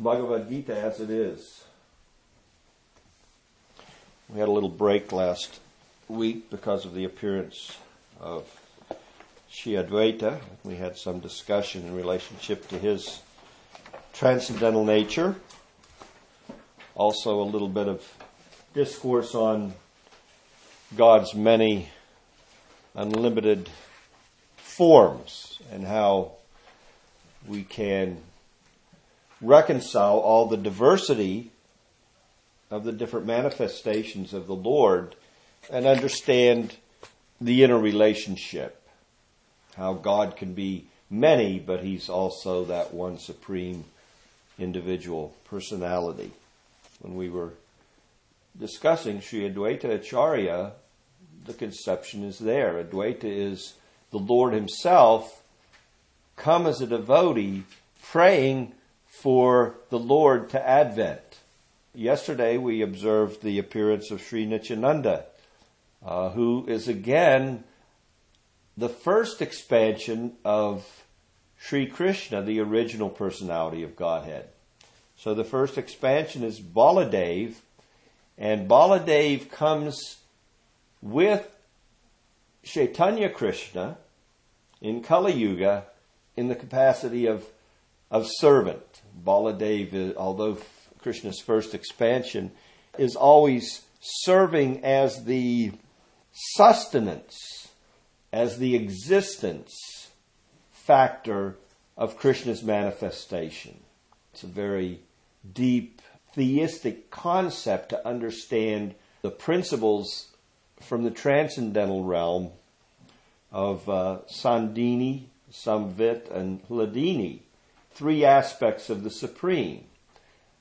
Bhagavad Gita as it is. We had a little break last week because of the appearance of Sri Advaita. We had some discussion in relationship to his transcendental nature. Also, a little bit of discourse on God's many unlimited forms and how we can reconcile all the diversity of the different manifestations of the Lord and understand the interrelationship. How God can be many, but He's also that one supreme individual personality. When we were discussing Sri Advaita Acharya, the conception is there. Advaita is the Lord Himself come as a devotee praying for the Lord to advent. Yesterday we observed the appearance of Sri Nityananda, uh, who is again the first expansion of Sri Krishna, the original personality of Godhead. So the first expansion is Baladev, and Baladev comes with Chaitanya Krishna in Kali Yuga in the capacity of, of servant. Baladev, although Krishna's first expansion, is always serving as the sustenance, as the existence factor of Krishna's manifestation. It's a very deep theistic concept to understand the principles from the transcendental realm of uh, Sandini, Samvit, and Hladini, three aspects of the Supreme.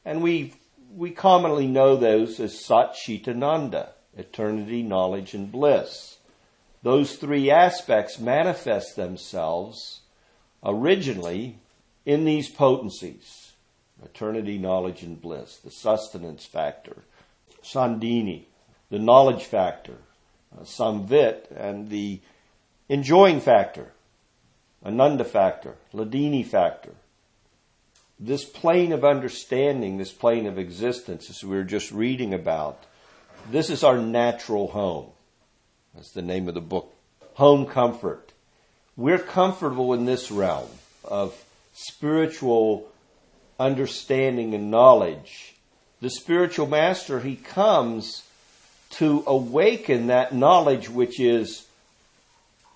And we, we commonly know those as Sat Chitananda, eternity, knowledge, and bliss. Those three aspects manifest themselves originally in these potencies eternity, knowledge, and bliss, the sustenance factor, Sandini, the knowledge factor, uh, Samvit, and the enjoying factor, Ananda factor, Hladini factor. This plane of understanding, this plane of existence, as we were just reading about, this is our natural home. That's the name of the book. Home comfort. We're comfortable in this realm of spiritual understanding and knowledge. The spiritual master, he comes to awaken that knowledge which is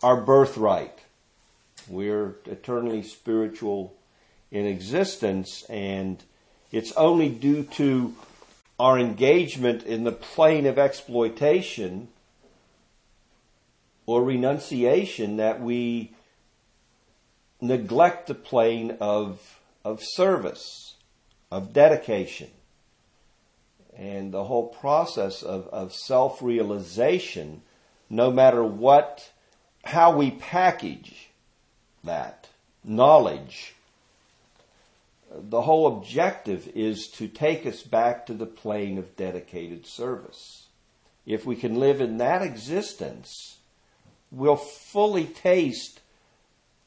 our birthright. We're eternally spiritual in existence, and it's only due to our engagement in the plane of exploitation or renunciation that we neglect the plane of, of service, of dedication. And the whole process of, of self realization, no matter what, how we package that knowledge the whole objective is to take us back to the plane of dedicated service. If we can live in that existence, we'll fully taste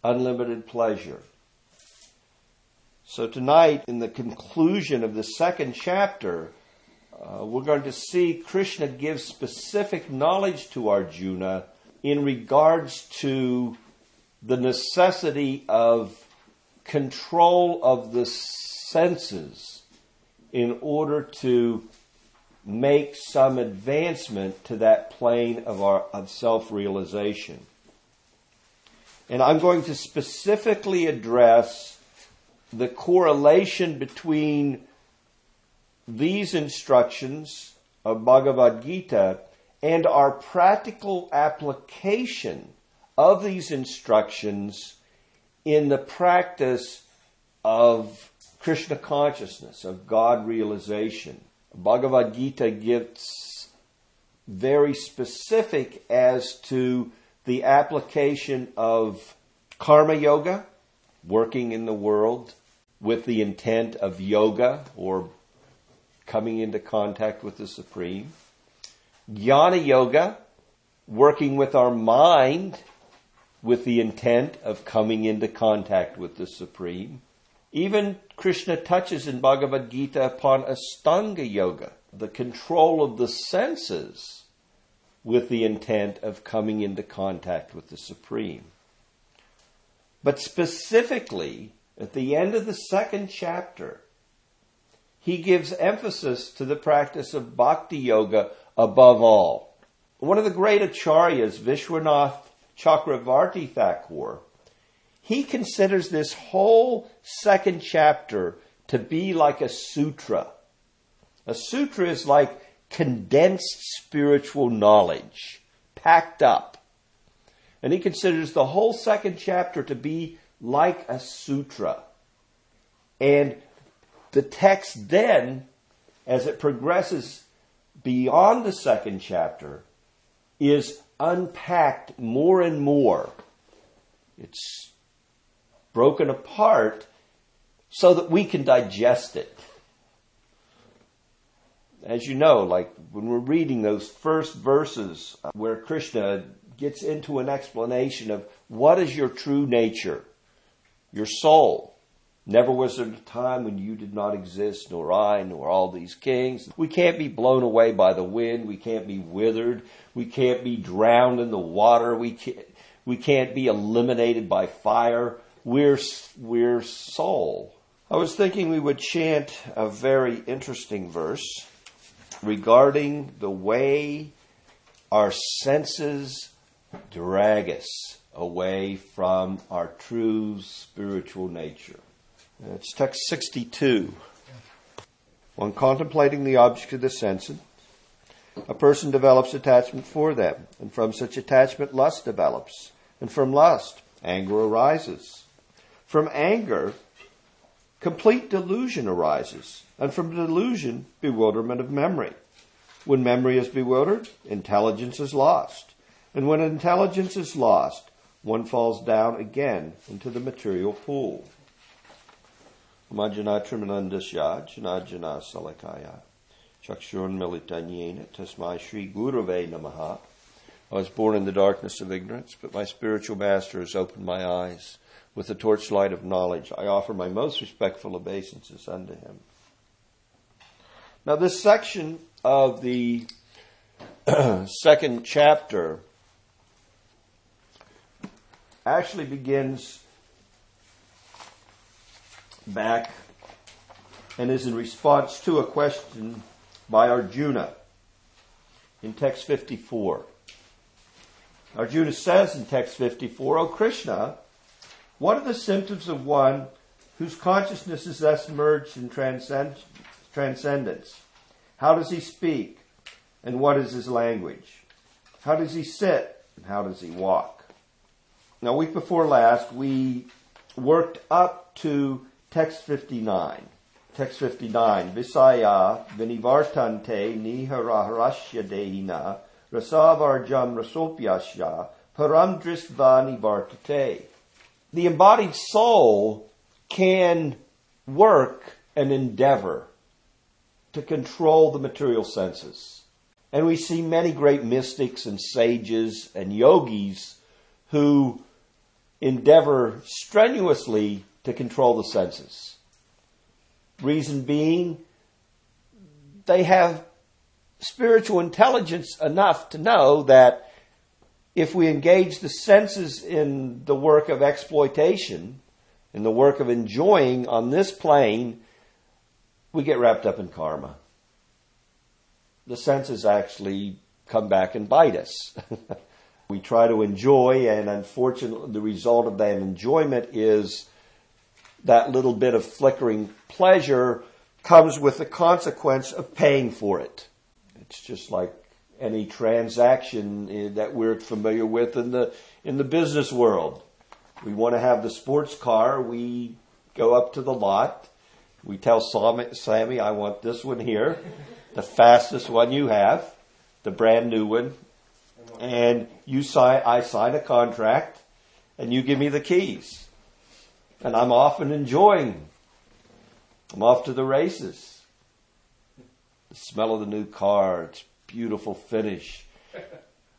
unlimited pleasure. So, tonight, in the conclusion of the second chapter, uh, we're going to see Krishna give specific knowledge to Arjuna in regards to the necessity of control of the senses in order to make some advancement to that plane of our of self-realization. And I'm going to specifically address the correlation between these instructions of Bhagavad Gita and our practical application of these instructions in the practice of Krishna consciousness, of God realization. Bhagavad Gita gets very specific as to the application of karma yoga, working in the world with the intent of yoga or coming into contact with the Supreme. Jnana yoga, working with our mind with the intent of coming into contact with the Supreme. Even Krishna touches in Bhagavad Gita upon Astanga Yoga, the control of the senses with the intent of coming into contact with the Supreme. But specifically, at the end of the second chapter, he gives emphasis to the practice of bhakti yoga above all. One of the great acharyas, Vishwanath Chakravarti Thakur, he considers this whole second chapter to be like a sutra. A sutra is like condensed spiritual knowledge, packed up. And he considers the whole second chapter to be like a sutra. And the text then, as it progresses beyond the second chapter, is unpacked more and more. It's broken apart so that we can digest it. As you know, like when we're reading those first verses uh, where Krishna gets into an explanation of what is your true nature, your soul. Never was there a time when you did not exist, nor I, nor all these kings. We can't be blown away by the wind. We can't be withered. We can't be drowned in the water. We can't, we can't be eliminated by fire we're, we're soul. I was thinking we would chant a very interesting verse regarding the way our senses drag us away from our true spiritual nature. Uh, it's text 62. When contemplating the object of the senses, a person develops attachment for them, and from such attachment, lust develops, and from lust, anger arises from anger, complete delusion arises, and from delusion, bewilderment of memory. When memory is bewildered, intelligence is lost. And when intelligence is lost, one falls down again into the material pool. Majana Trimanandasya Janajana Salakaya Chakshurun Militanyena Tasmai Shri Gurave Namaha. I was born in the darkness of ignorance, but my spiritual master has opened my eyes with the torchlight of knowledge. I offer my most respectful obeisances unto him. Now, this section of the second chapter actually begins back and is in response to a question by Arjuna in text 54. Arjuna says in text 54, O Krishna, what are the symptoms of one whose consciousness is thus merged in transcend- transcendence? How does he speak? And what is his language? How does he sit? And how does he walk? Now, week before last, we worked up to text 59. Text 59. Visaya vinivartante niharaharashya dehina rasavarjam rasopyasya param dristva nivartate the embodied soul can work and endeavor to control the material senses. And we see many great mystics and sages and yogis who endeavor strenuously to control the senses. Reason being, they have spiritual intelligence enough to know that if we engage the senses in the work of exploitation, in the work of enjoying on this plane, we get wrapped up in karma. The senses actually come back and bite us. we try to enjoy, and unfortunately, the result of that enjoyment is that little bit of flickering pleasure comes with the consequence of paying for it. It's just like any transaction eh, that we're familiar with in the in the business world. We want to have the sports car. We go up to the lot. We tell Sammy, I want this one here, the fastest one you have, the brand new one, and you sign. I sign a contract, and you give me the keys, and I'm off and enjoying. I'm off to the races. The smell of the new car. It's beautiful finish.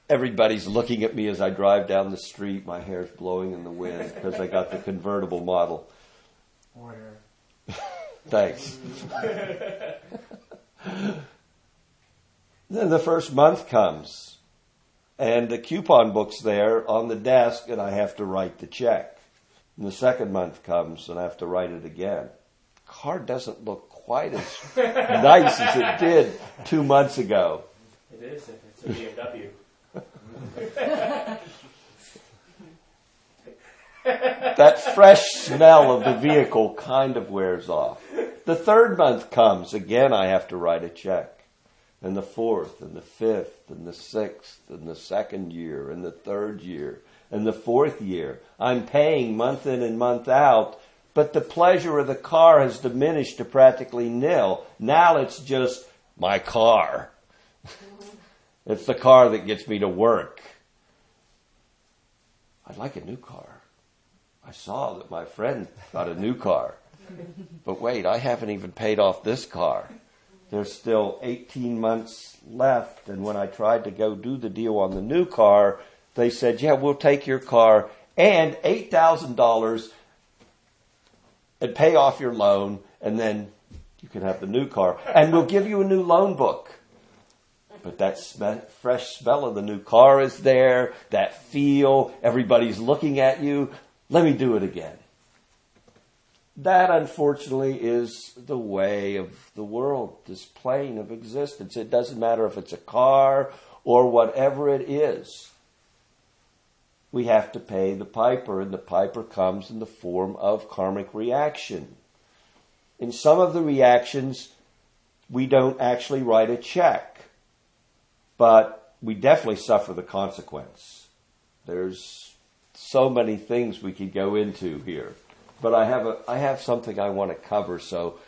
Everybody's looking at me as I drive down the street. My hair's blowing in the wind because I got the convertible model. Thanks. then the first month comes, and the coupon book's there on the desk, and I have to write the check. And the second month comes, and I have to write it again. Car doesn't look quite as nice as it did two months ago. It is if it's a BMW. that fresh smell of the vehicle kind of wears off. The third month comes, again I have to write a check. And the fourth, and the fifth, and the sixth, and the second year, and the third year, and the fourth year. I'm paying month in and month out, but the pleasure of the car has diminished to practically nil. Now it's just my car. it's the car that gets me to work. I'd like a new car. I saw that my friend got a new car. But wait, I haven't even paid off this car. There's still 18 months left. And when I tried to go do the deal on the new car, they said, yeah, we'll take your car and $8,000 and pay off your loan and then you can have the new car and we'll give you a new loan book. But that sm- fresh smell of the new car is there, that feel, everybody's looking at you. Let me do it again. That, unfortunately, is the way of the world, this plane of existence. It doesn't matter if it's a car or whatever it is. We have to pay the piper, and the piper comes in the form of karmic reaction. In some of the reactions, we don't actually write a check, but we definitely suffer the consequence. There's so many things we could go into here. But I have a, I have something I want to cover. So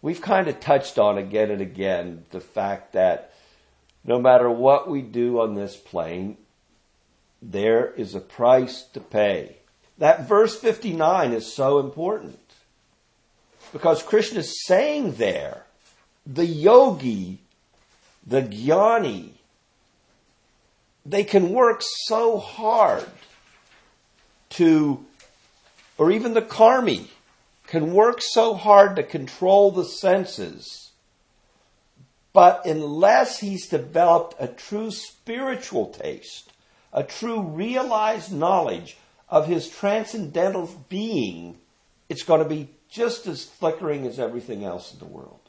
we've kind of touched on again and again the fact that no matter what we do on this plane, there is a price to pay. That verse 59 is so important because Krishna is saying there, the yogi, the jnani, they can work so hard to, or even the karmi, can work so hard to control the senses, but unless he's developed a true spiritual taste, a true realized knowledge of his transcendental being, it's going to be just as flickering as everything else in the world.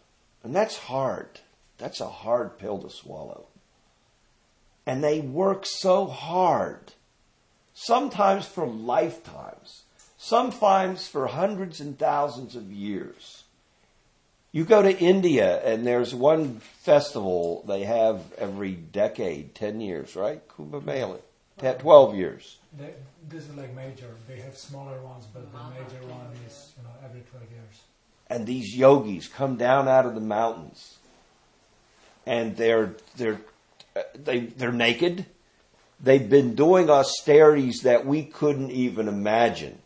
And that's hard. That's a hard pill to swallow. And they work so hard sometimes for lifetimes, sometimes for hundreds and thousands of years. You go to India and there's one festival they have every decade, 10 years, right? Kumbh Mela, 10, 12 years. They, this is like major. They have smaller ones, but the major one is you know every 12 years. And these yogis come down out of the mountains and they're, they're, they, they're naked They've been doing austerities that we couldn't even imagine.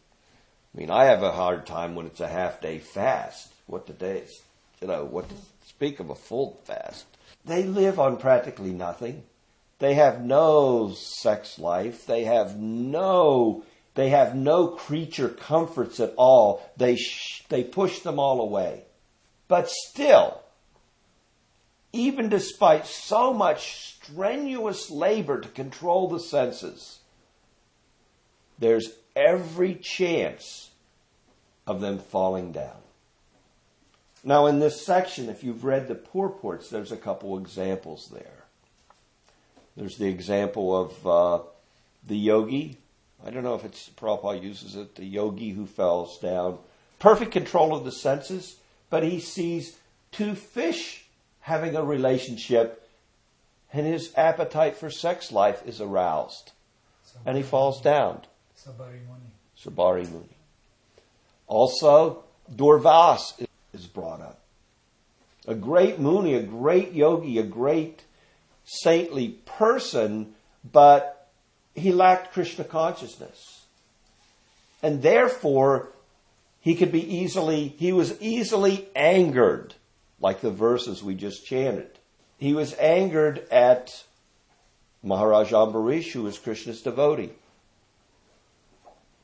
I mean, I have a hard time when it's a half day fast. What the days, you know, what to speak of a full fast. They live on practically nothing. They have no sex life. They have no, they have no creature comforts at all. They, sh- they push them all away. But still, even despite so much strenuous labor to control the senses, there's every chance of them falling down. Now, in this section, if you've read the purports, there's a couple examples there. There's the example of uh, the yogi. I don't know if it's Prabhupada uses it, the yogi who falls down. Perfect control of the senses, but he sees two fish having a relationship and his appetite for sex life is aroused. And he falls down. Saubhari Muni. Saubhari Muni. Also, Durvas is brought up. A great Muni, a great yogi, a great saintly person, but he lacked Krishna consciousness. And therefore, he could be easily, he was easily angered, like the verses we just chanted he was angered at Maharaj Ambarish, who was Krishna's devotee.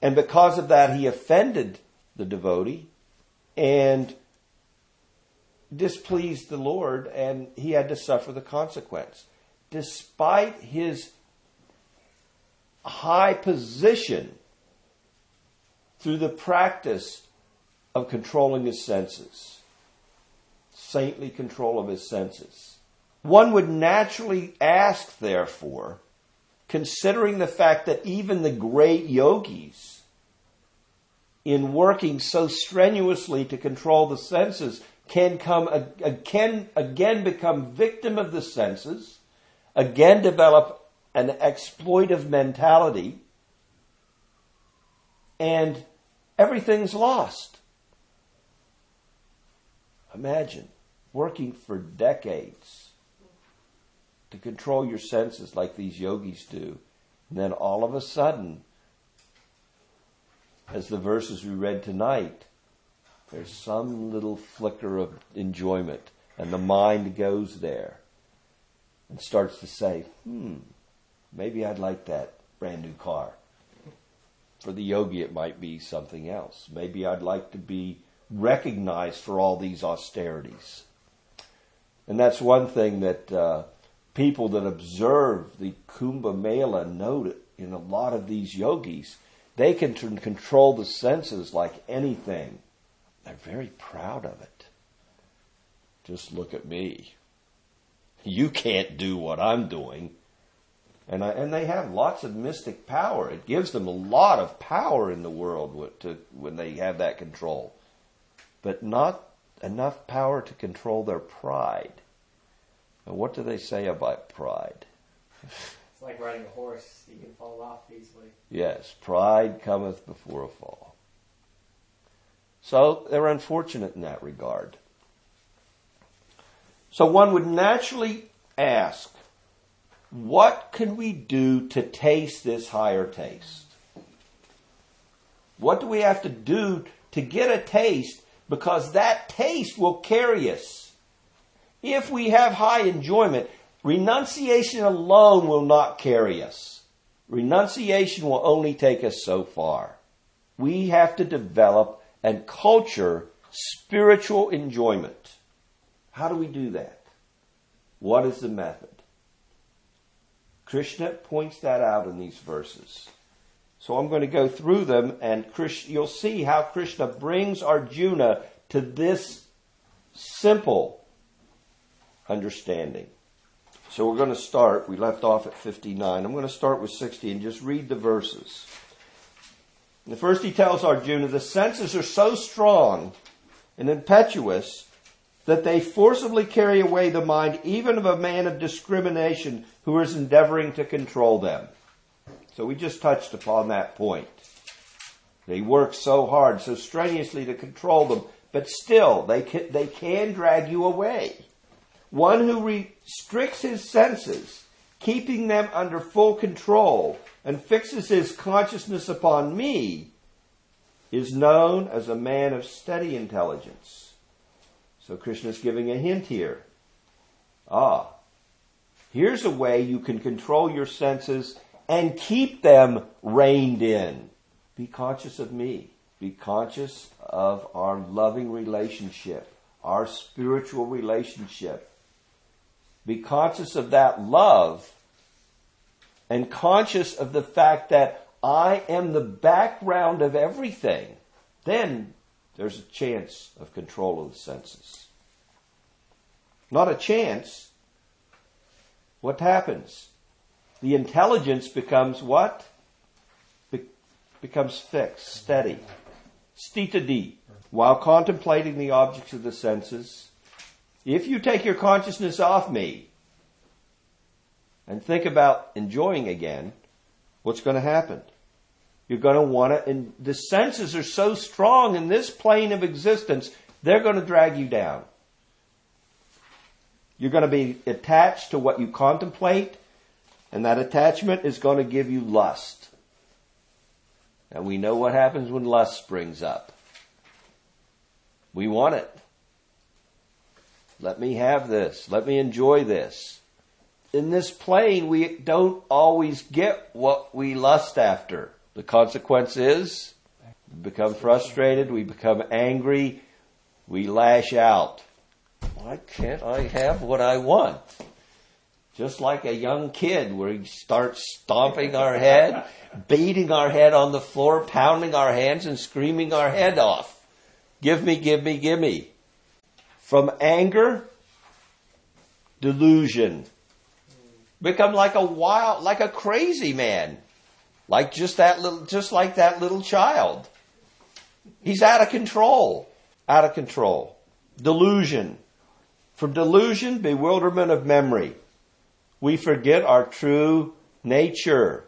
And because of that, he offended the devotee. And displeased the Lord and he had to suffer the consequence. Despite his high position through the practice of controlling his senses, saintly control of his senses. One would naturally ask, therefore, considering the fact that even the great yogis, in working so strenuously to control the senses, can come can again become victim of the senses, again develop an exploitive mentality, and everything's lost. Imagine working for decades to control your senses like these yogis do, and then all of a sudden, as the verses we read tonight, there's some little flicker of enjoyment, and the mind goes there and starts to say, hmm, maybe I'd like that brand new car. For the yogi, it might be something else. Maybe I'd like to be recognized for all these austerities. And that's one thing that uh, people that observe the Kumbh Mela note in a lot of these yogis. They can t- control the senses like anything. They're very proud of it. Just look at me. You can't do what I'm doing. And, I, and they have lots of mystic power. It gives them a lot of power in the world to, when they have that control. But not enough power to control their pride. And what do they say about pride? It's like riding a horse. You can fall off easily. Yes, pride cometh before a fall. So they're unfortunate in that regard. So one would naturally ask, what can we do to taste this higher taste? What do we have to do to get a taste? Because that taste will carry us. If we have high enjoyment, renunciation alone will not carry us. Renunciation will only take us so far. We have to develop and culture spiritual enjoyment. How do we do that? What is the method? Krishna points that out in these verses. So I'm going to go through them and Krishna, you'll see how Krishna brings Arjuna to this simple understanding. So we're going to start, we left off at 59. I'm going to start with 60 and just read the verses. The first he tells Arjuna, the senses are so strong and impetuous that they forcibly carry away the mind even of a man of discrimination who is endeavoring to control them. So we just touched upon that point. They work so hard, so strenuously to control them, but still they can, they can drag you away. One who restricts his senses, keeping them under full control, and fixes his consciousness upon me, is known as a man of steady intelligence. So Krishna is giving a hint here. Ah, here's a way you can control your senses and keep them reined in. Be conscious of me. Be conscious of our loving relationship, our spiritual relationship. Be conscious of that love and conscious of the fact that I am the background of everything. Then there's a chance of control of the senses. Not a chance. What happens? The intelligence becomes what? Be- becomes fixed, steady. Stita. While contemplating the objects of the senses, if you take your consciousness off me and think about enjoying again, what's going to happen? You're going to want to, and the senses are so strong in this plane of existence, they're going to drag you down. You're going to be attached to what you contemplate, and that attachment is going to give you lust. And we know what happens when lust springs up. We want it. Let me have this. Let me enjoy this. In this plane, we don't always get what we lust after. The consequence is we become frustrated, we become angry, we lash out. why can't I have what I want? Just like a young kid where he starts stomping our head, beating our head on the floor, pounding our hands and screaming our head off. Give me, give me, give me. From anger, delusion. Become like a wild, like a crazy man. Like just that little, just like that little child. He's out of control. Out of control. Delusion. From delusion, bewilderment of memory. We forget our true nature.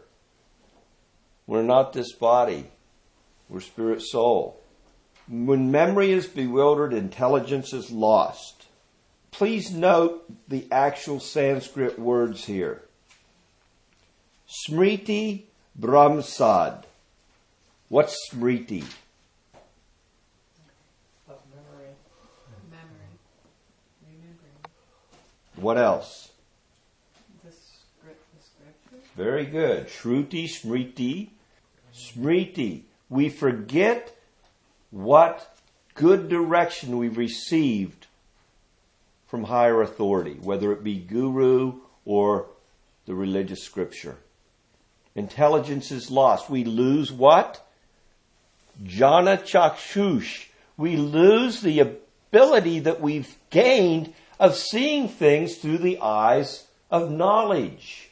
We're not this body. We're spirit soul. When memory is bewildered, intelligence is lost. Please note the actual Sanskrit words here. Smriti Bhramsad. What's Smriti? Of memory. Memory. Remembering. What else? The script, the scripture. Very good. Shruti, Smriti, Smriti. We forget what good direction we've received from higher authority, whether it be guru or the religious scripture. Intelligence is lost. We lose what? Jana chakshush. We lose the ability that we've gained of seeing things through the eyes of knowledge,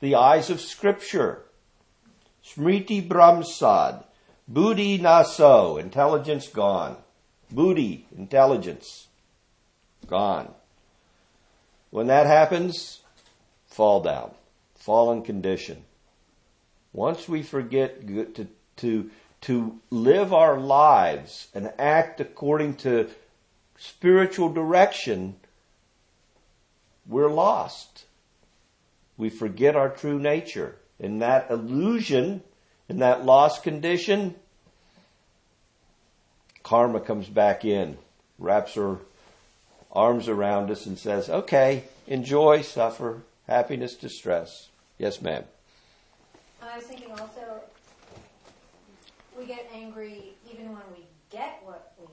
the eyes of scripture. Smriti Bhramsad. Buddhi naso. Intelligence gone. Buddhi, intelligence, gone. When that happens, fall down. Fallen condition. Once we forget to, to, to live our lives and act according to spiritual direction, we're lost. We forget our true nature. In that illusion, in that lost condition, karma comes back in, wraps her arms around us and says, okay, enjoy, suffer, happiness, distress. Yes, ma'am. I was thinking also, we get angry even when we get what we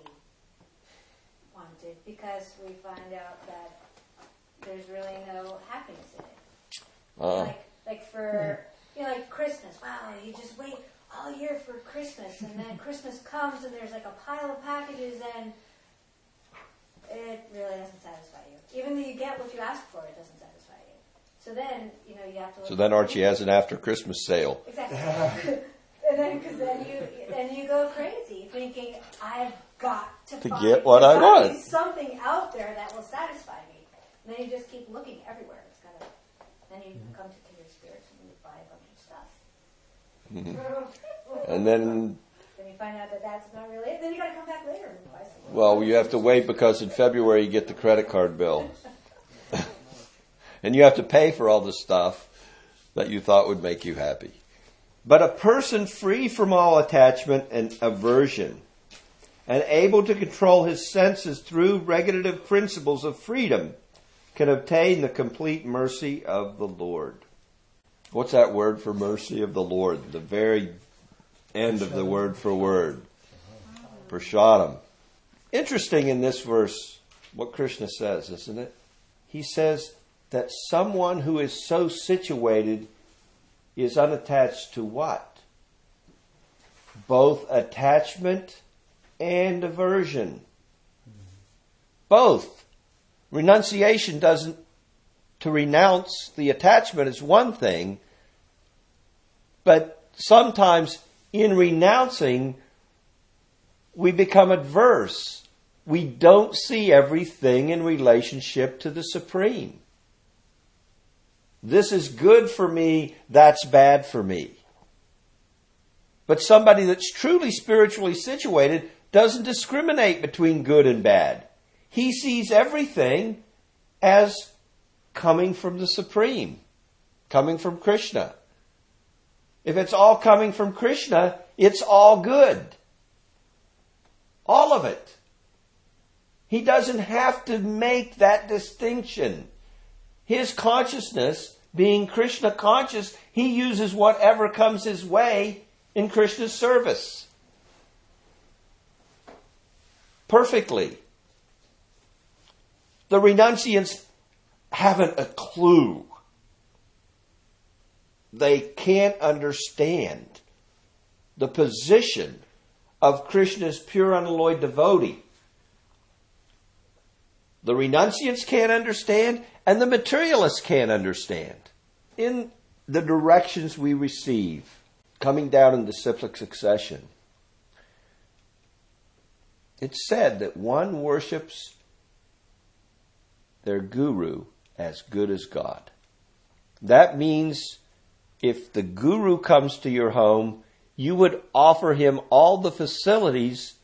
wanted because we find out that there's really no happiness in it. Uh, Like, like for, you know, like Christmas. Wow, you just wait all year for Christmas, and then Christmas comes, and there's like a pile of packages, and it really doesn't satisfy you. Even though you get what you asked for, it doesn't satisfy you. So then, you know, you have to. Look so then Archie has an after Christmas sale. Exactly. and then, because then you then you go crazy, thinking I've got to, To find, get what I want." Something out there that will satisfy me. And then you just keep looking everywhere. It's kind of. Then you mm-hmm. come to kindred spirits and you buy a bunch of stuff. Mm-hmm. And then, then you find out that that's not really it. Then you got to come back later and buy some. well, you have to wait because in February you get the credit card bill. and you have to pay for all the stuff that you thought would make you happy. But a person free from all attachment and aversion and able to control his senses through regulative principles of freedom can obtain the complete mercy of the Lord. What's that word for mercy of the Lord? The very end of the word for word. Prashadam. Interesting in this verse what Krishna says, isn't it? He says that someone who is so situated is unattached to what? Both attachment and aversion. Both. Renunciation doesn't, to renounce the attachment is one thing, but sometimes in renouncing, we become adverse. We don't see everything in relationship to the Supreme. This is good for me, that's bad for me. But somebody that's truly spiritually situated doesn't discriminate between good and bad. He sees everything as coming from the Supreme, coming from Krishna. If it's all coming from Krishna, it's all good. All of it. He doesn't have to make that distinction. His consciousness, being Krishna conscious, he uses whatever comes his way in Krishna's service. Perfectly. The renunciants haven't a clue. They can't understand the position of Krishna's pure unalloyed devotee. The renunciants can't understand, and the materialists can't understand. In the directions we receive, coming down in the disciplic succession, it's said that one worships their guru as good as God. That means if the guru comes to your home, you would offer him all the facilities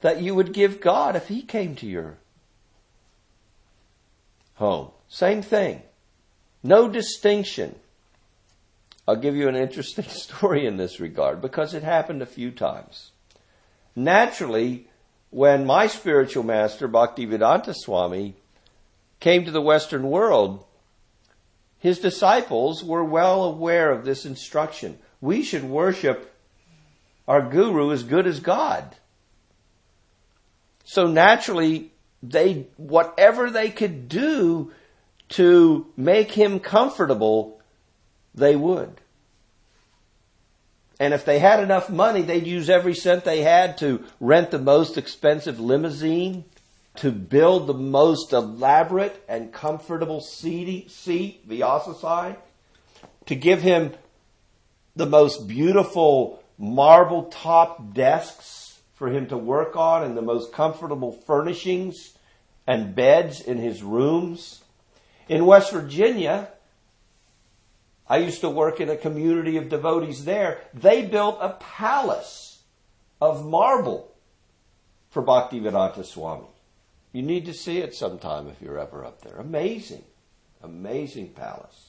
that you would give God if he came to your home. Same thing. No distinction. I'll give you an interesting story in this regard because it happened a few times. Naturally, when my spiritual master, Bhaktivedanta Swami, came to the Western world, his disciples were well aware of this instruction. We should worship our guru as good as God. So naturally, they, whatever they could do to make him comfortable, they would. And if they had enough money, they'd use every cent they had to rent the most expensive limousine, to build the most elaborate and comfortable seat, seat Vyasasana, to give him the most beautiful marble top desks for him to work on and the most comfortable furnishings and beds in his rooms. In West Virginia, I used to work in a community of devotees there. They built a palace of marble for Bhaktivedanta Swami. You need to see it sometime if you're ever up there. Amazing, amazing palace.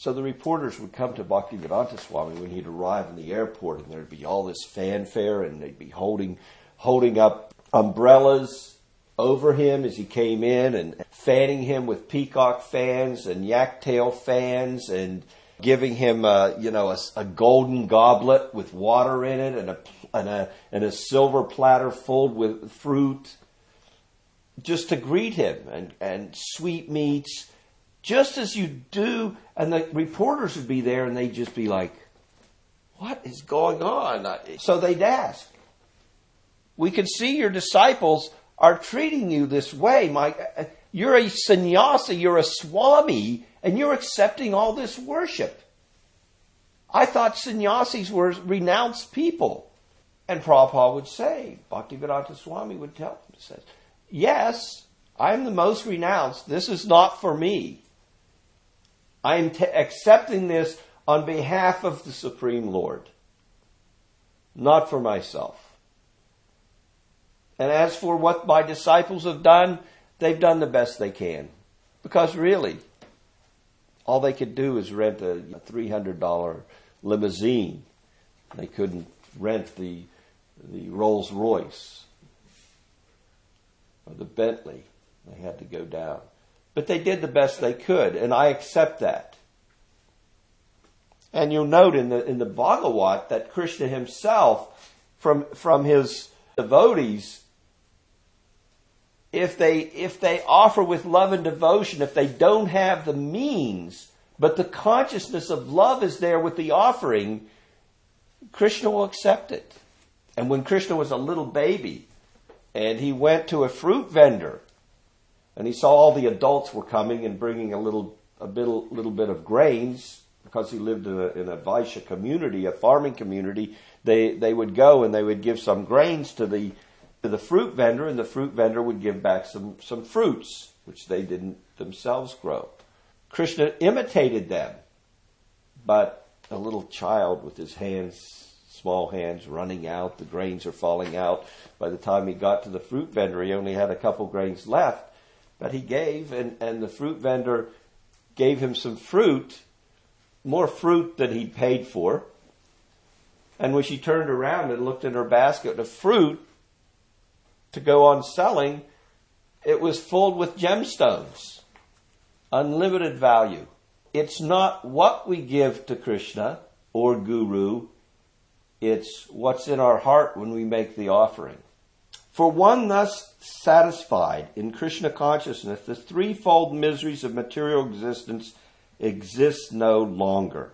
So the reporters would come to Bhaktivedanta Swami when he'd arrive in the airport, and there'd be all this fanfare, and they'd be holding holding up umbrellas over him as he came in, and fanning him with peacock fans and yak tail fans, and giving him, a, you know, a, a, golden goblet with water in it and a, and a, and a silver platter filled with fruit just to greet him and, and sweet meats, just as you do. And the reporters would be there and they'd just be like, what is going on? So they'd ask, we can see your disciples are treating you this way. My, you're a sannyasi, you're a swami, and you're accepting all this worship. I thought sannyasis were renounced people. And Prabhupada would say, Bhaktivedanta Swami would tell him, says, Yes, I'm the most renounced. This is not for me. I'm t- accepting this on behalf of the Supreme Lord, not for myself. And as for what my disciples have done, they've done the best they can. Because really, all they could do is rent a $300 limousine. They couldn't rent the, the Rolls Royce or the Bentley. They had to go down. But they did the best they could, and I accept that. And you'll note in the, in the Bhagavat that Krishna himself, from, from his devotees, if they, if they offer with love and devotion, if they don't have the means, but the consciousness of love is there with the offering, Krishna will accept it. And when Krishna was a little baby, and he went to a fruit vendor, and he saw all the adults were coming and bringing a little, a bit, little bit of grains, because he lived in a, in a community, a farming community, they, they would go and they would give some grains to the, to the fruit vendor, and the fruit vendor would give back some, some fruits, which they didn't themselves grow. Krishna imitated them, but a little child with his hands, small hands, running out, the grains are falling out. By the time he got to the fruit vendor, he only had a couple grains left, but he gave, and, and the fruit vendor gave him some fruit, more fruit than he'd paid for. And when she turned around and looked in her basket of fruit, to go on selling, it was filled with gemstones, unlimited value. It's not what we give to Krishna or Guru, it's what's in our heart when we make the offering. For one thus satisfied in Krishna consciousness, the threefold miseries of material existence exist no longer.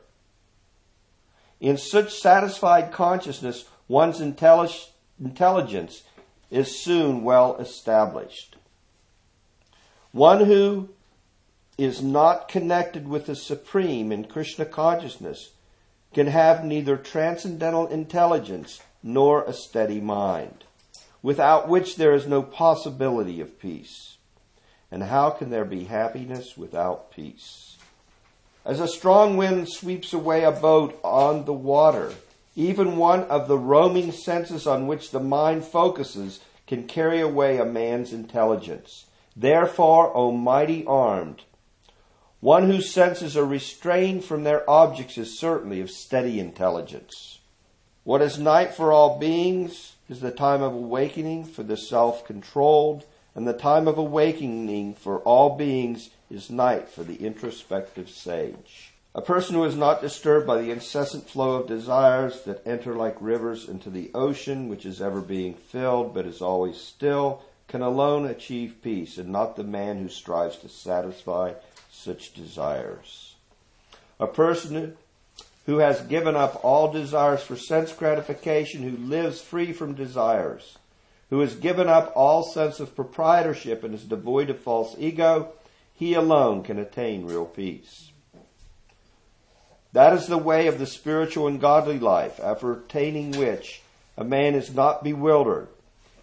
In such satisfied consciousness, one's intelli- intelligence is soon well established. One who is not connected with the Supreme in Krishna consciousness can have neither transcendental intelligence nor a steady mind, without which there is no possibility of peace. And how can there be happiness without peace? As a strong wind sweeps away a boat on the water, even one of the roaming senses on which the mind focuses can carry away a man's intelligence. Therefore, O mighty armed, one whose senses are restrained from their objects is certainly of steady intelligence. What is night for all beings is the time of awakening for the self-controlled, and the time of awakening for all beings is night for the introspective sage. A person who is not disturbed by the incessant flow of desires that enter like rivers into the ocean, which is ever being filled but is always still, can alone achieve peace, and not the man who strives to satisfy such desires. A person who has given up all desires for sense gratification, who lives free from desires, who has given up all sense of proprietorship and is devoid of false ego, he alone can attain real peace. That is the way of the spiritual and godly life, after attaining which a man is not bewildered.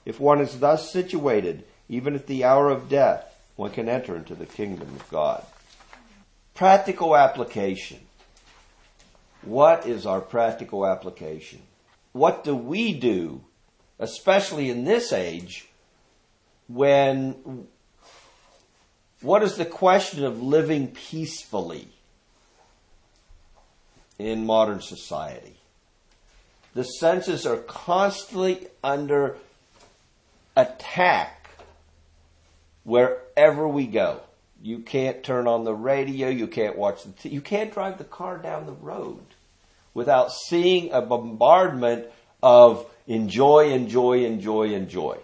If one is thus situated, even at the hour of death, one can enter into the kingdom of God. Practical application. What is our practical application? What do we do, especially in this age, when what is the question of living peacefully in modern society? The senses are constantly under attack wherever we go. You can't turn on the radio. You can't watch the. T- you can't drive the car down the road without seeing a bombardment of enjoy, enjoy, enjoy, enjoy.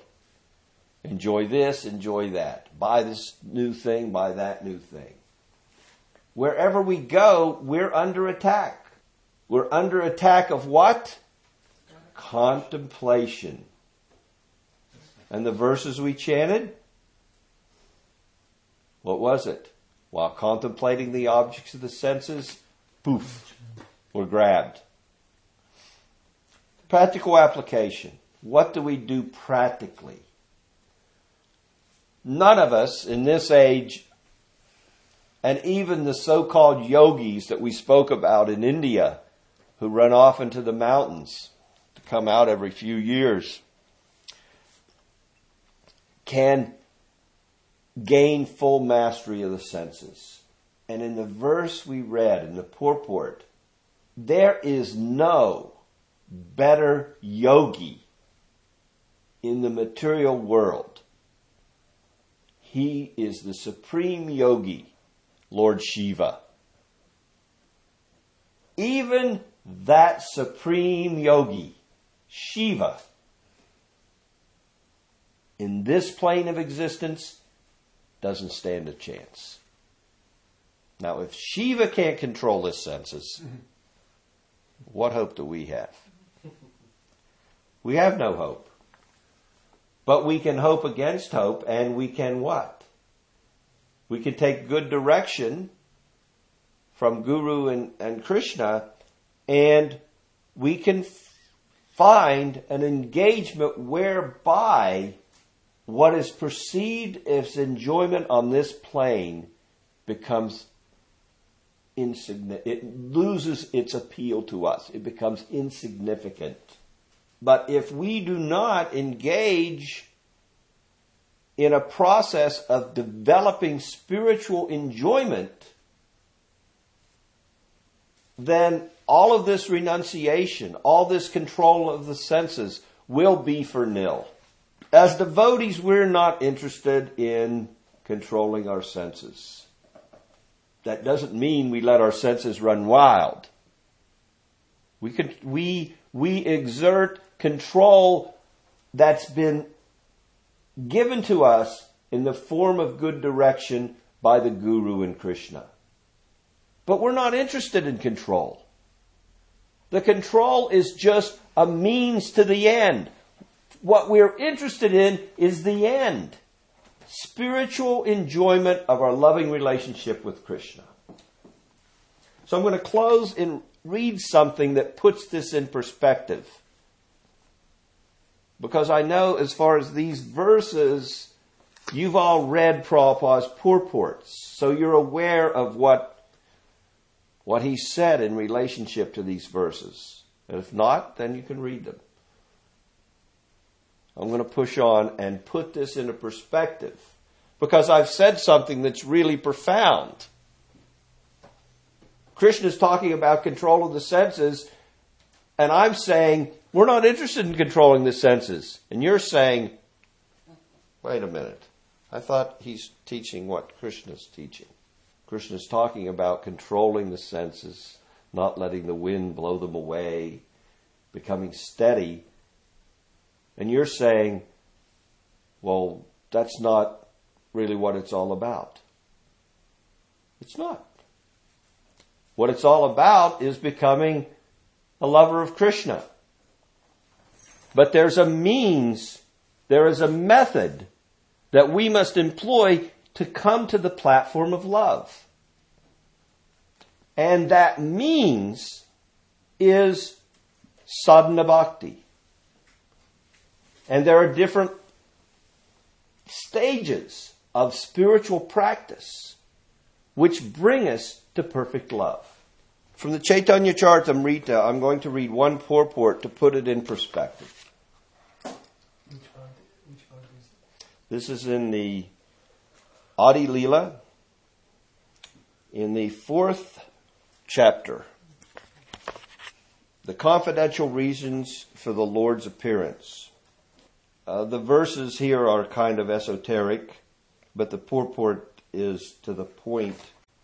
Enjoy this, enjoy that. Buy this new thing, buy that new thing. Wherever we go, we're under attack. We're under attack of what? Contemplation. And the verses we chanted? What was it? While contemplating the objects of the senses, poof, were grabbed. Practical application. What do we do practically? None of us in this age, and even the so-called yogis that we spoke about in India, who run off into the mountains to come out every few years, can gain full mastery of the senses. And in the verse we read in the purport, there is no better yogi in the material world. He is the supreme yogi, Lord Shiva. Even that supreme yogi, Shiva, in this plane of existence doesn't stand a chance. Now, if Shiva can't control his senses, what hope do we have? We have no hope. But we can hope against hope, and we can what? We can take good direction from Guru and, and Krishna, and we can f- find an engagement whereby what is perceived as enjoyment on this plane becomes insignificant. It loses its appeal to us. It becomes insignificant. But if we do not engage in a process of developing spiritual enjoyment, then all of this renunciation, all this control of the senses will be for nil. As devotees, we're not interested in controlling our senses. That doesn't mean we let our senses run wild. We, could, we, we exert control that's been given to us in the form of good direction by the Guru and Krishna. But we're not interested in control. The control is just a means to the end. What we're interested in is the end spiritual enjoyment of our loving relationship with Krishna. So I'm going to close and read something that puts this in perspective. Because I know as far as these verses, you've all read Prabhupada's purports. So you're aware of what, what he said in relationship to these verses. And if not, then you can read them. I'm going to push on and put this into perspective because I've said something that's really profound. Krishna is talking about control of the senses, and I'm saying we're not interested in controlling the senses. And you're saying, wait a minute. I thought he's teaching what Krishna's teaching. Krishna's talking about controlling the senses, not letting the wind blow them away, becoming steady and you're saying, well, that's not really what it's all about. It's not. What it's all about is becoming a lover of Krishna. But there's a means, there is a method that we must employ to come to the platform of love. And that means is sadhana bhakti. And there are different stages of spiritual practice which bring us to perfect love. From the Chaitanya Charitamrita, uh, I'm going to read one purport to put it in perspective. Which part, which part is? This is in the Adi Leela, in the fourth chapter. The confidential reasons for the Lord's appearance. Uh, the verses here are kind of esoteric, but the purport is to the point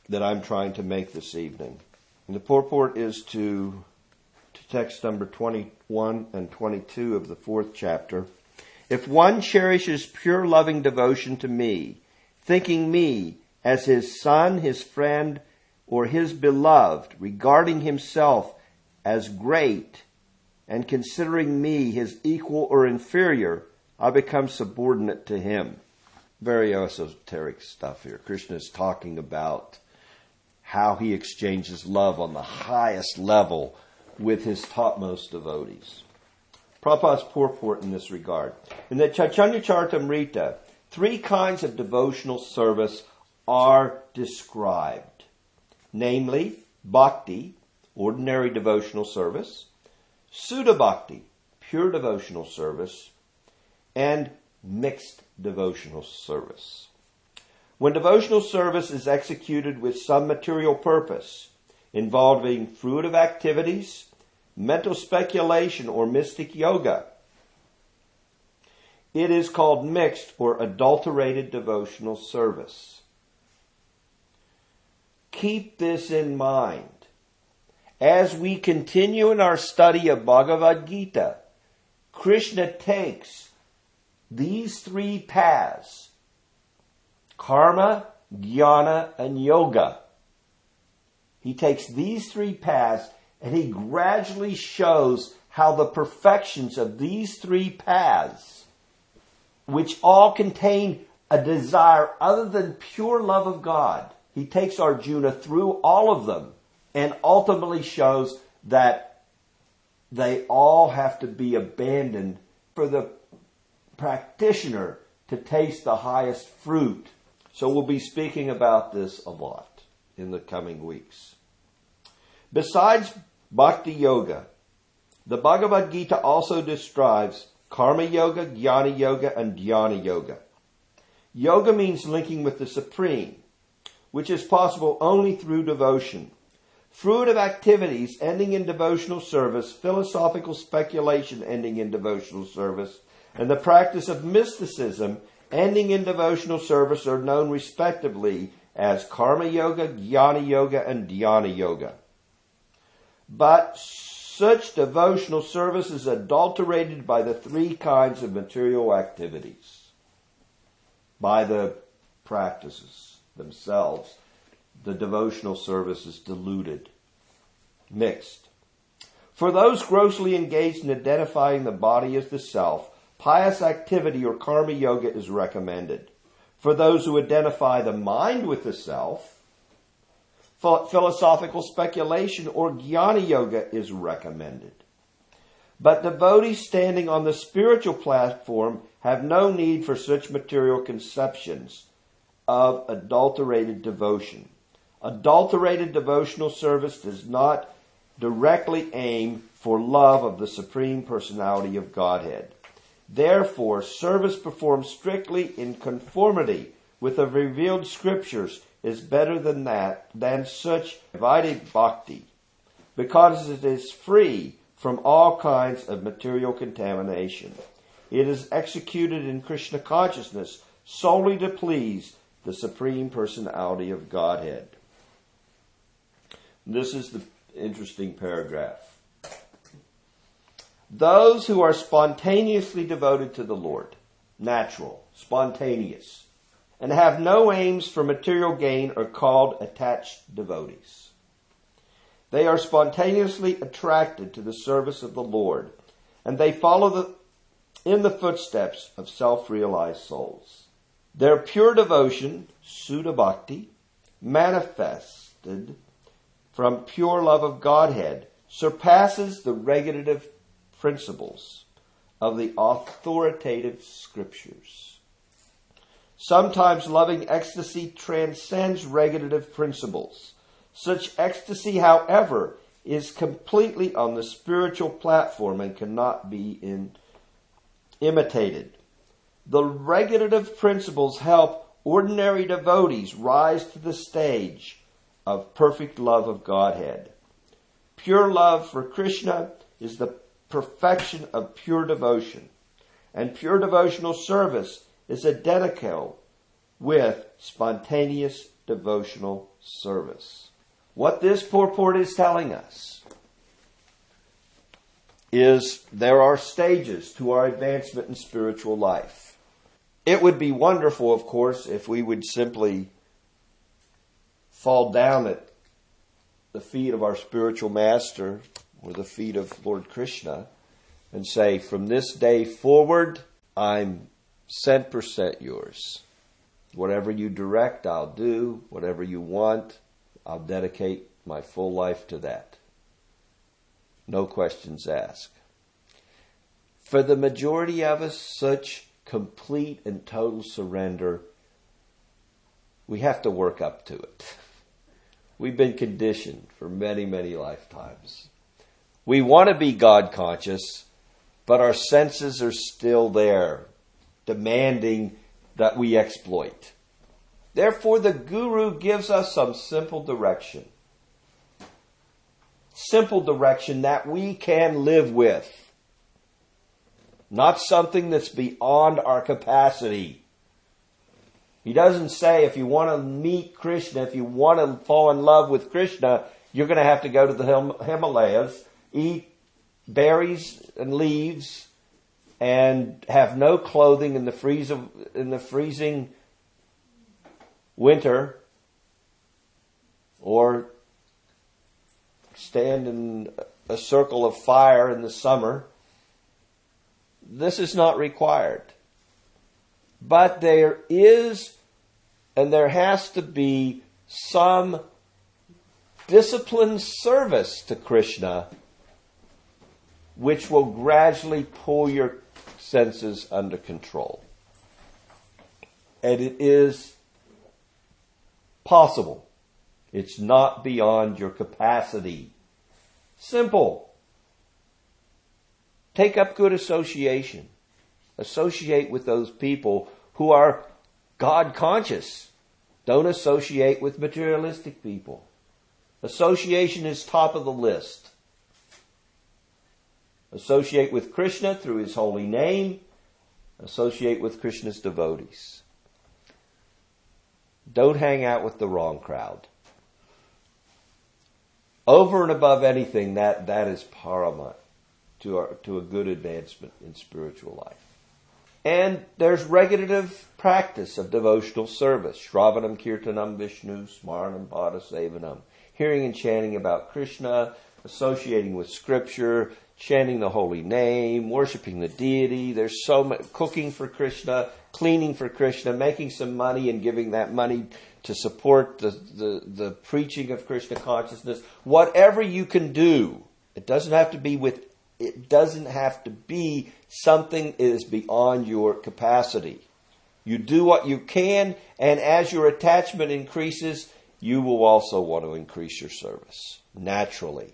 that I'm trying to make this evening. And the purport is to, to text number 21 and 22 of the fourth chapter. If one cherishes pure loving devotion to me, thinking me as his son, his friend, or his beloved, regarding himself as great, and considering me his equal or inferior, I become subordinate to him. Very esoteric stuff here. Krishna is talking about how he exchanges love on the highest level with his topmost devotees. Prabhupada's purport in this regard. In the Chaitanya Charitamrita, three kinds of devotional service are described. Namely, bhakti, ordinary devotional service, Suddha bhakti, pure devotional service, and mixed devotional service. When devotional service is executed with some material purpose, involving fruitive activities, mental speculation, or mystic yoga, it is called mixed or adulterated devotional service. Keep this in mind. As we continue in our study of Bhagavad Gita, Krishna takes these three paths karma, jnana, and yoga. He takes these three paths and he gradually shows how the perfections of these three paths, which all contain a desire other than pure love of God, he takes Arjuna through all of them and ultimately shows that they all have to be abandoned for the practitioner to taste the highest fruit. So we'll be speaking about this a lot in the coming weeks. Besides Bhakti Yoga, the Bhagavad Gita also describes Karma Yoga, Jnana Yoga, and Dhyana Yoga. Yoga means linking with the Supreme, which is possible only through devotion. Fruitive activities ending in devotional service, philosophical speculation ending in devotional service, and the practice of mysticism ending in devotional service are known respectively as karma yoga, jnana yoga, and dhyana yoga. But such devotional service is adulterated by the three kinds of material activities. by the practices themselves, the devotional service is diluted, mixed. For those grossly engaged in identifying the body as the self, pious activity or karma yoga is recommended. For those who identify the mind with the self, philosophical speculation or jnana yoga is recommended. But devotees standing on the spiritual platform have no need for such material conceptions of adulterated devotion. Adulterated devotional service does not directly aim for love of the Supreme Personality of Godhead. Therefore, service performed strictly in conformity with the revealed scriptures is better than that, than such divided bhakti, because it is free from all kinds of material contamination. It is executed in Krishna consciousness solely to please the Supreme Personality of Godhead. This is the interesting paragraph. Those who are spontaneously devoted to the Lord, natural, spontaneous, and have no aims for material gain are called attached devotees. They are spontaneously attracted to the service of the Lord, and they follow the, in the footsteps of self-realized souls. Their pure devotion, Suddha Bhakti, manifested from pure love of Godhead, surpasses the regulative principles of the authoritative scriptures. Sometimes loving ecstasy transcends regulative principles. Such ecstasy, however, is completely on the spiritual platform and cannot be in, imitated. The regulative principles help ordinary devotees rise to the stage of perfect love of Godhead. Pure love for Krishna is the perfection of pure devotion. And pure devotional service is identical with spontaneous devotional service. What this purport is telling us is there are stages to our advancement in spiritual life. It would be wonderful, of course, if we would simply fall down at the feet of our spiritual master or the feet of Lord Krishna and say, from this day forward, I'm cent percent yours. Whatever you direct, I'll do. Whatever you want, I'll dedicate my full life to that. No questions asked. For the majority of us, such complete and total surrender, we have to work up to it. We've been conditioned for many, many lifetimes. We want to be God conscious, but our senses are still there, demanding that we exploit. Therefore, the Guru gives us some simple direction. Simple direction that we can live with. Not something that's beyond our capacity. He doesn't say if you want to meet Krishna, if you want to fall in love with Krishna, you're going to have to go to the Himalayas, eat berries and leaves, and have no clothing in the freeze of, in the freezing winter, or stand in a circle of fire in the summer. This is not required. But there is and there has to be some disciplined service to Krishna which will gradually pull your senses under control. And it is possible. It's not beyond your capacity. Simple. Take up good association. Associate with those people who are God conscious. Don't associate with materialistic people. Association is top of the list. Associate with Krishna through his holy name. Associate with Krishna's devotees. Don't hang out with the wrong crowd. Over and above anything, that, that is paramount to, our, to a good advancement in spiritual life. And there's regulative practice of devotional service. Shravanam Kirtanam Vishnu Smaranam Pada Sevanam. Hearing and chanting about Krishna, associating with scripture, chanting the holy name, worshiping the deity. There's so much cooking for Krishna, cleaning for Krishna, making some money and giving that money to support the, the, the preaching of Krishna consciousness. Whatever you can do, it doesn't have to be with it doesn't have to be something that is beyond your capacity. You do what you can, and as your attachment increases, you will also want to increase your service naturally.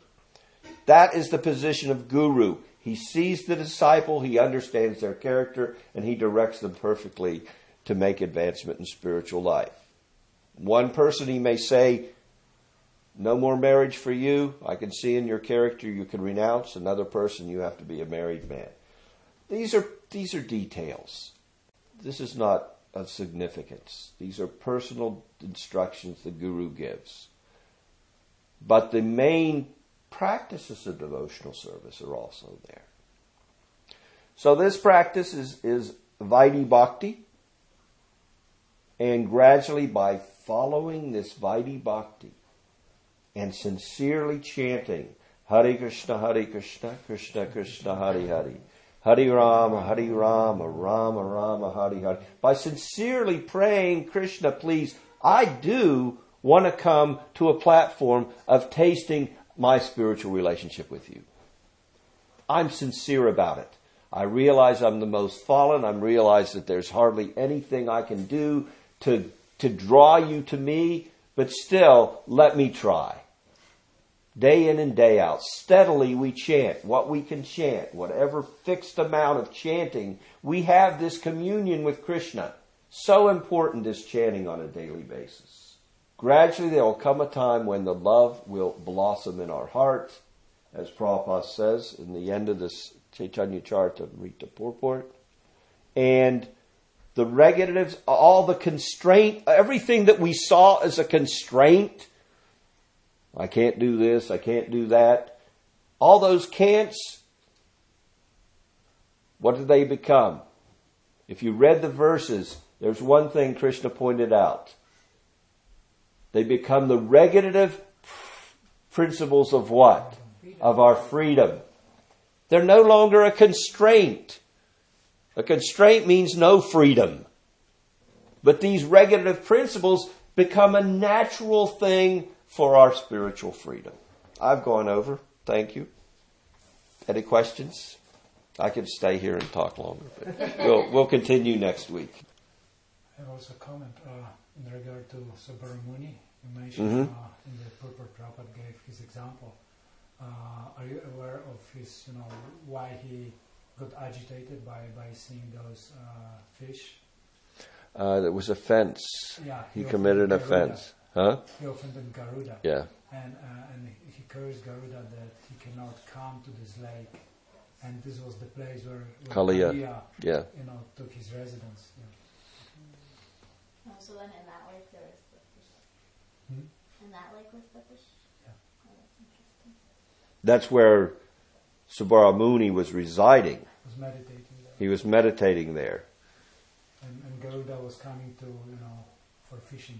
That is the position of guru. He sees the disciple, he understands their character, and he directs them perfectly to make advancement in spiritual life. One person he may say, no more marriage for you. I can see in your character you can renounce. Another person, you have to be a married man. These are, these are details. This is not of significance. These are personal instructions the Guru gives. But the main practices of devotional service are also there. So this practice is, is Vaidhi Bhakti. And gradually by following this Vaidhi Bhakti and sincerely chanting Hare Krishna, Hare Krishna, Krishna Krishna, Hare Hare, Hare Rama, Hare Rama, Rama Rama, Hare Hare. By sincerely praying, Krishna, please, I do want to come to a platform of tasting my spiritual relationship with you. I'm sincere about it. I realize I'm the most fallen. I realize that there's hardly anything I can do to, to draw you to me, but still, let me try. Day in and day out, steadily we chant what we can chant, whatever fixed amount of chanting. We have this communion with Krishna. So important is chanting on a daily basis. Gradually, there will come a time when the love will blossom in our hearts, as Prabhupada says in the end of this Chaitanya Charitamrita purport. And the regulatives, all the constraint, everything that we saw as a constraint, I can't do this, I can't do that, all those can'ts, what do they become? If you read the verses, there's one thing Krishna pointed out. They become the regulative principles of what? Of our freedom. They're no longer a constraint. A constraint means no freedom. But these regulative principles become a natural thing for our spiritual freedom. I've gone over. Thank you. Any questions? I could stay here and talk longer, but we'll, we'll continue next week. I have also a comment. Uh, in regard to Saubhari Muni, you mentioned mm-hmm. uh, in the purport Prabhupada gave his example. Uh, are you aware of his, you know, why he got agitated by, by seeing those uh, fish? Uh, there was offense. Yeah, he, he committed offense. Huh? He offended Garuda. Yeah. And, uh, and he cursed Garuda that he cannot come to this lake. And this was the place where, where Kaliya, yeah. you know, took his residence. Yeah. Oh, so then in that lake there was the fish. Hmm? In that lake was the fish. Yeah. Oh, that's interesting. That's where Saubhari Muni was residing. Was meditating there. He was meditating there. And, and Garuda was coming to you know for fishing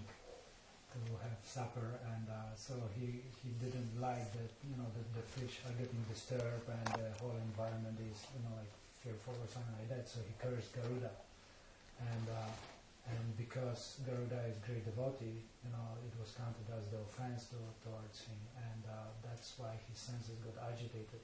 to have supper, and uh, so he he didn't like that you know that the fish are getting disturbed and the whole environment is you know like fearful or something like that. So he cursed Garuda, and. Uh, and because Garuda is great devotee, you know, it was counted as the offense to, towards him, and uh, that's why his senses got agitated.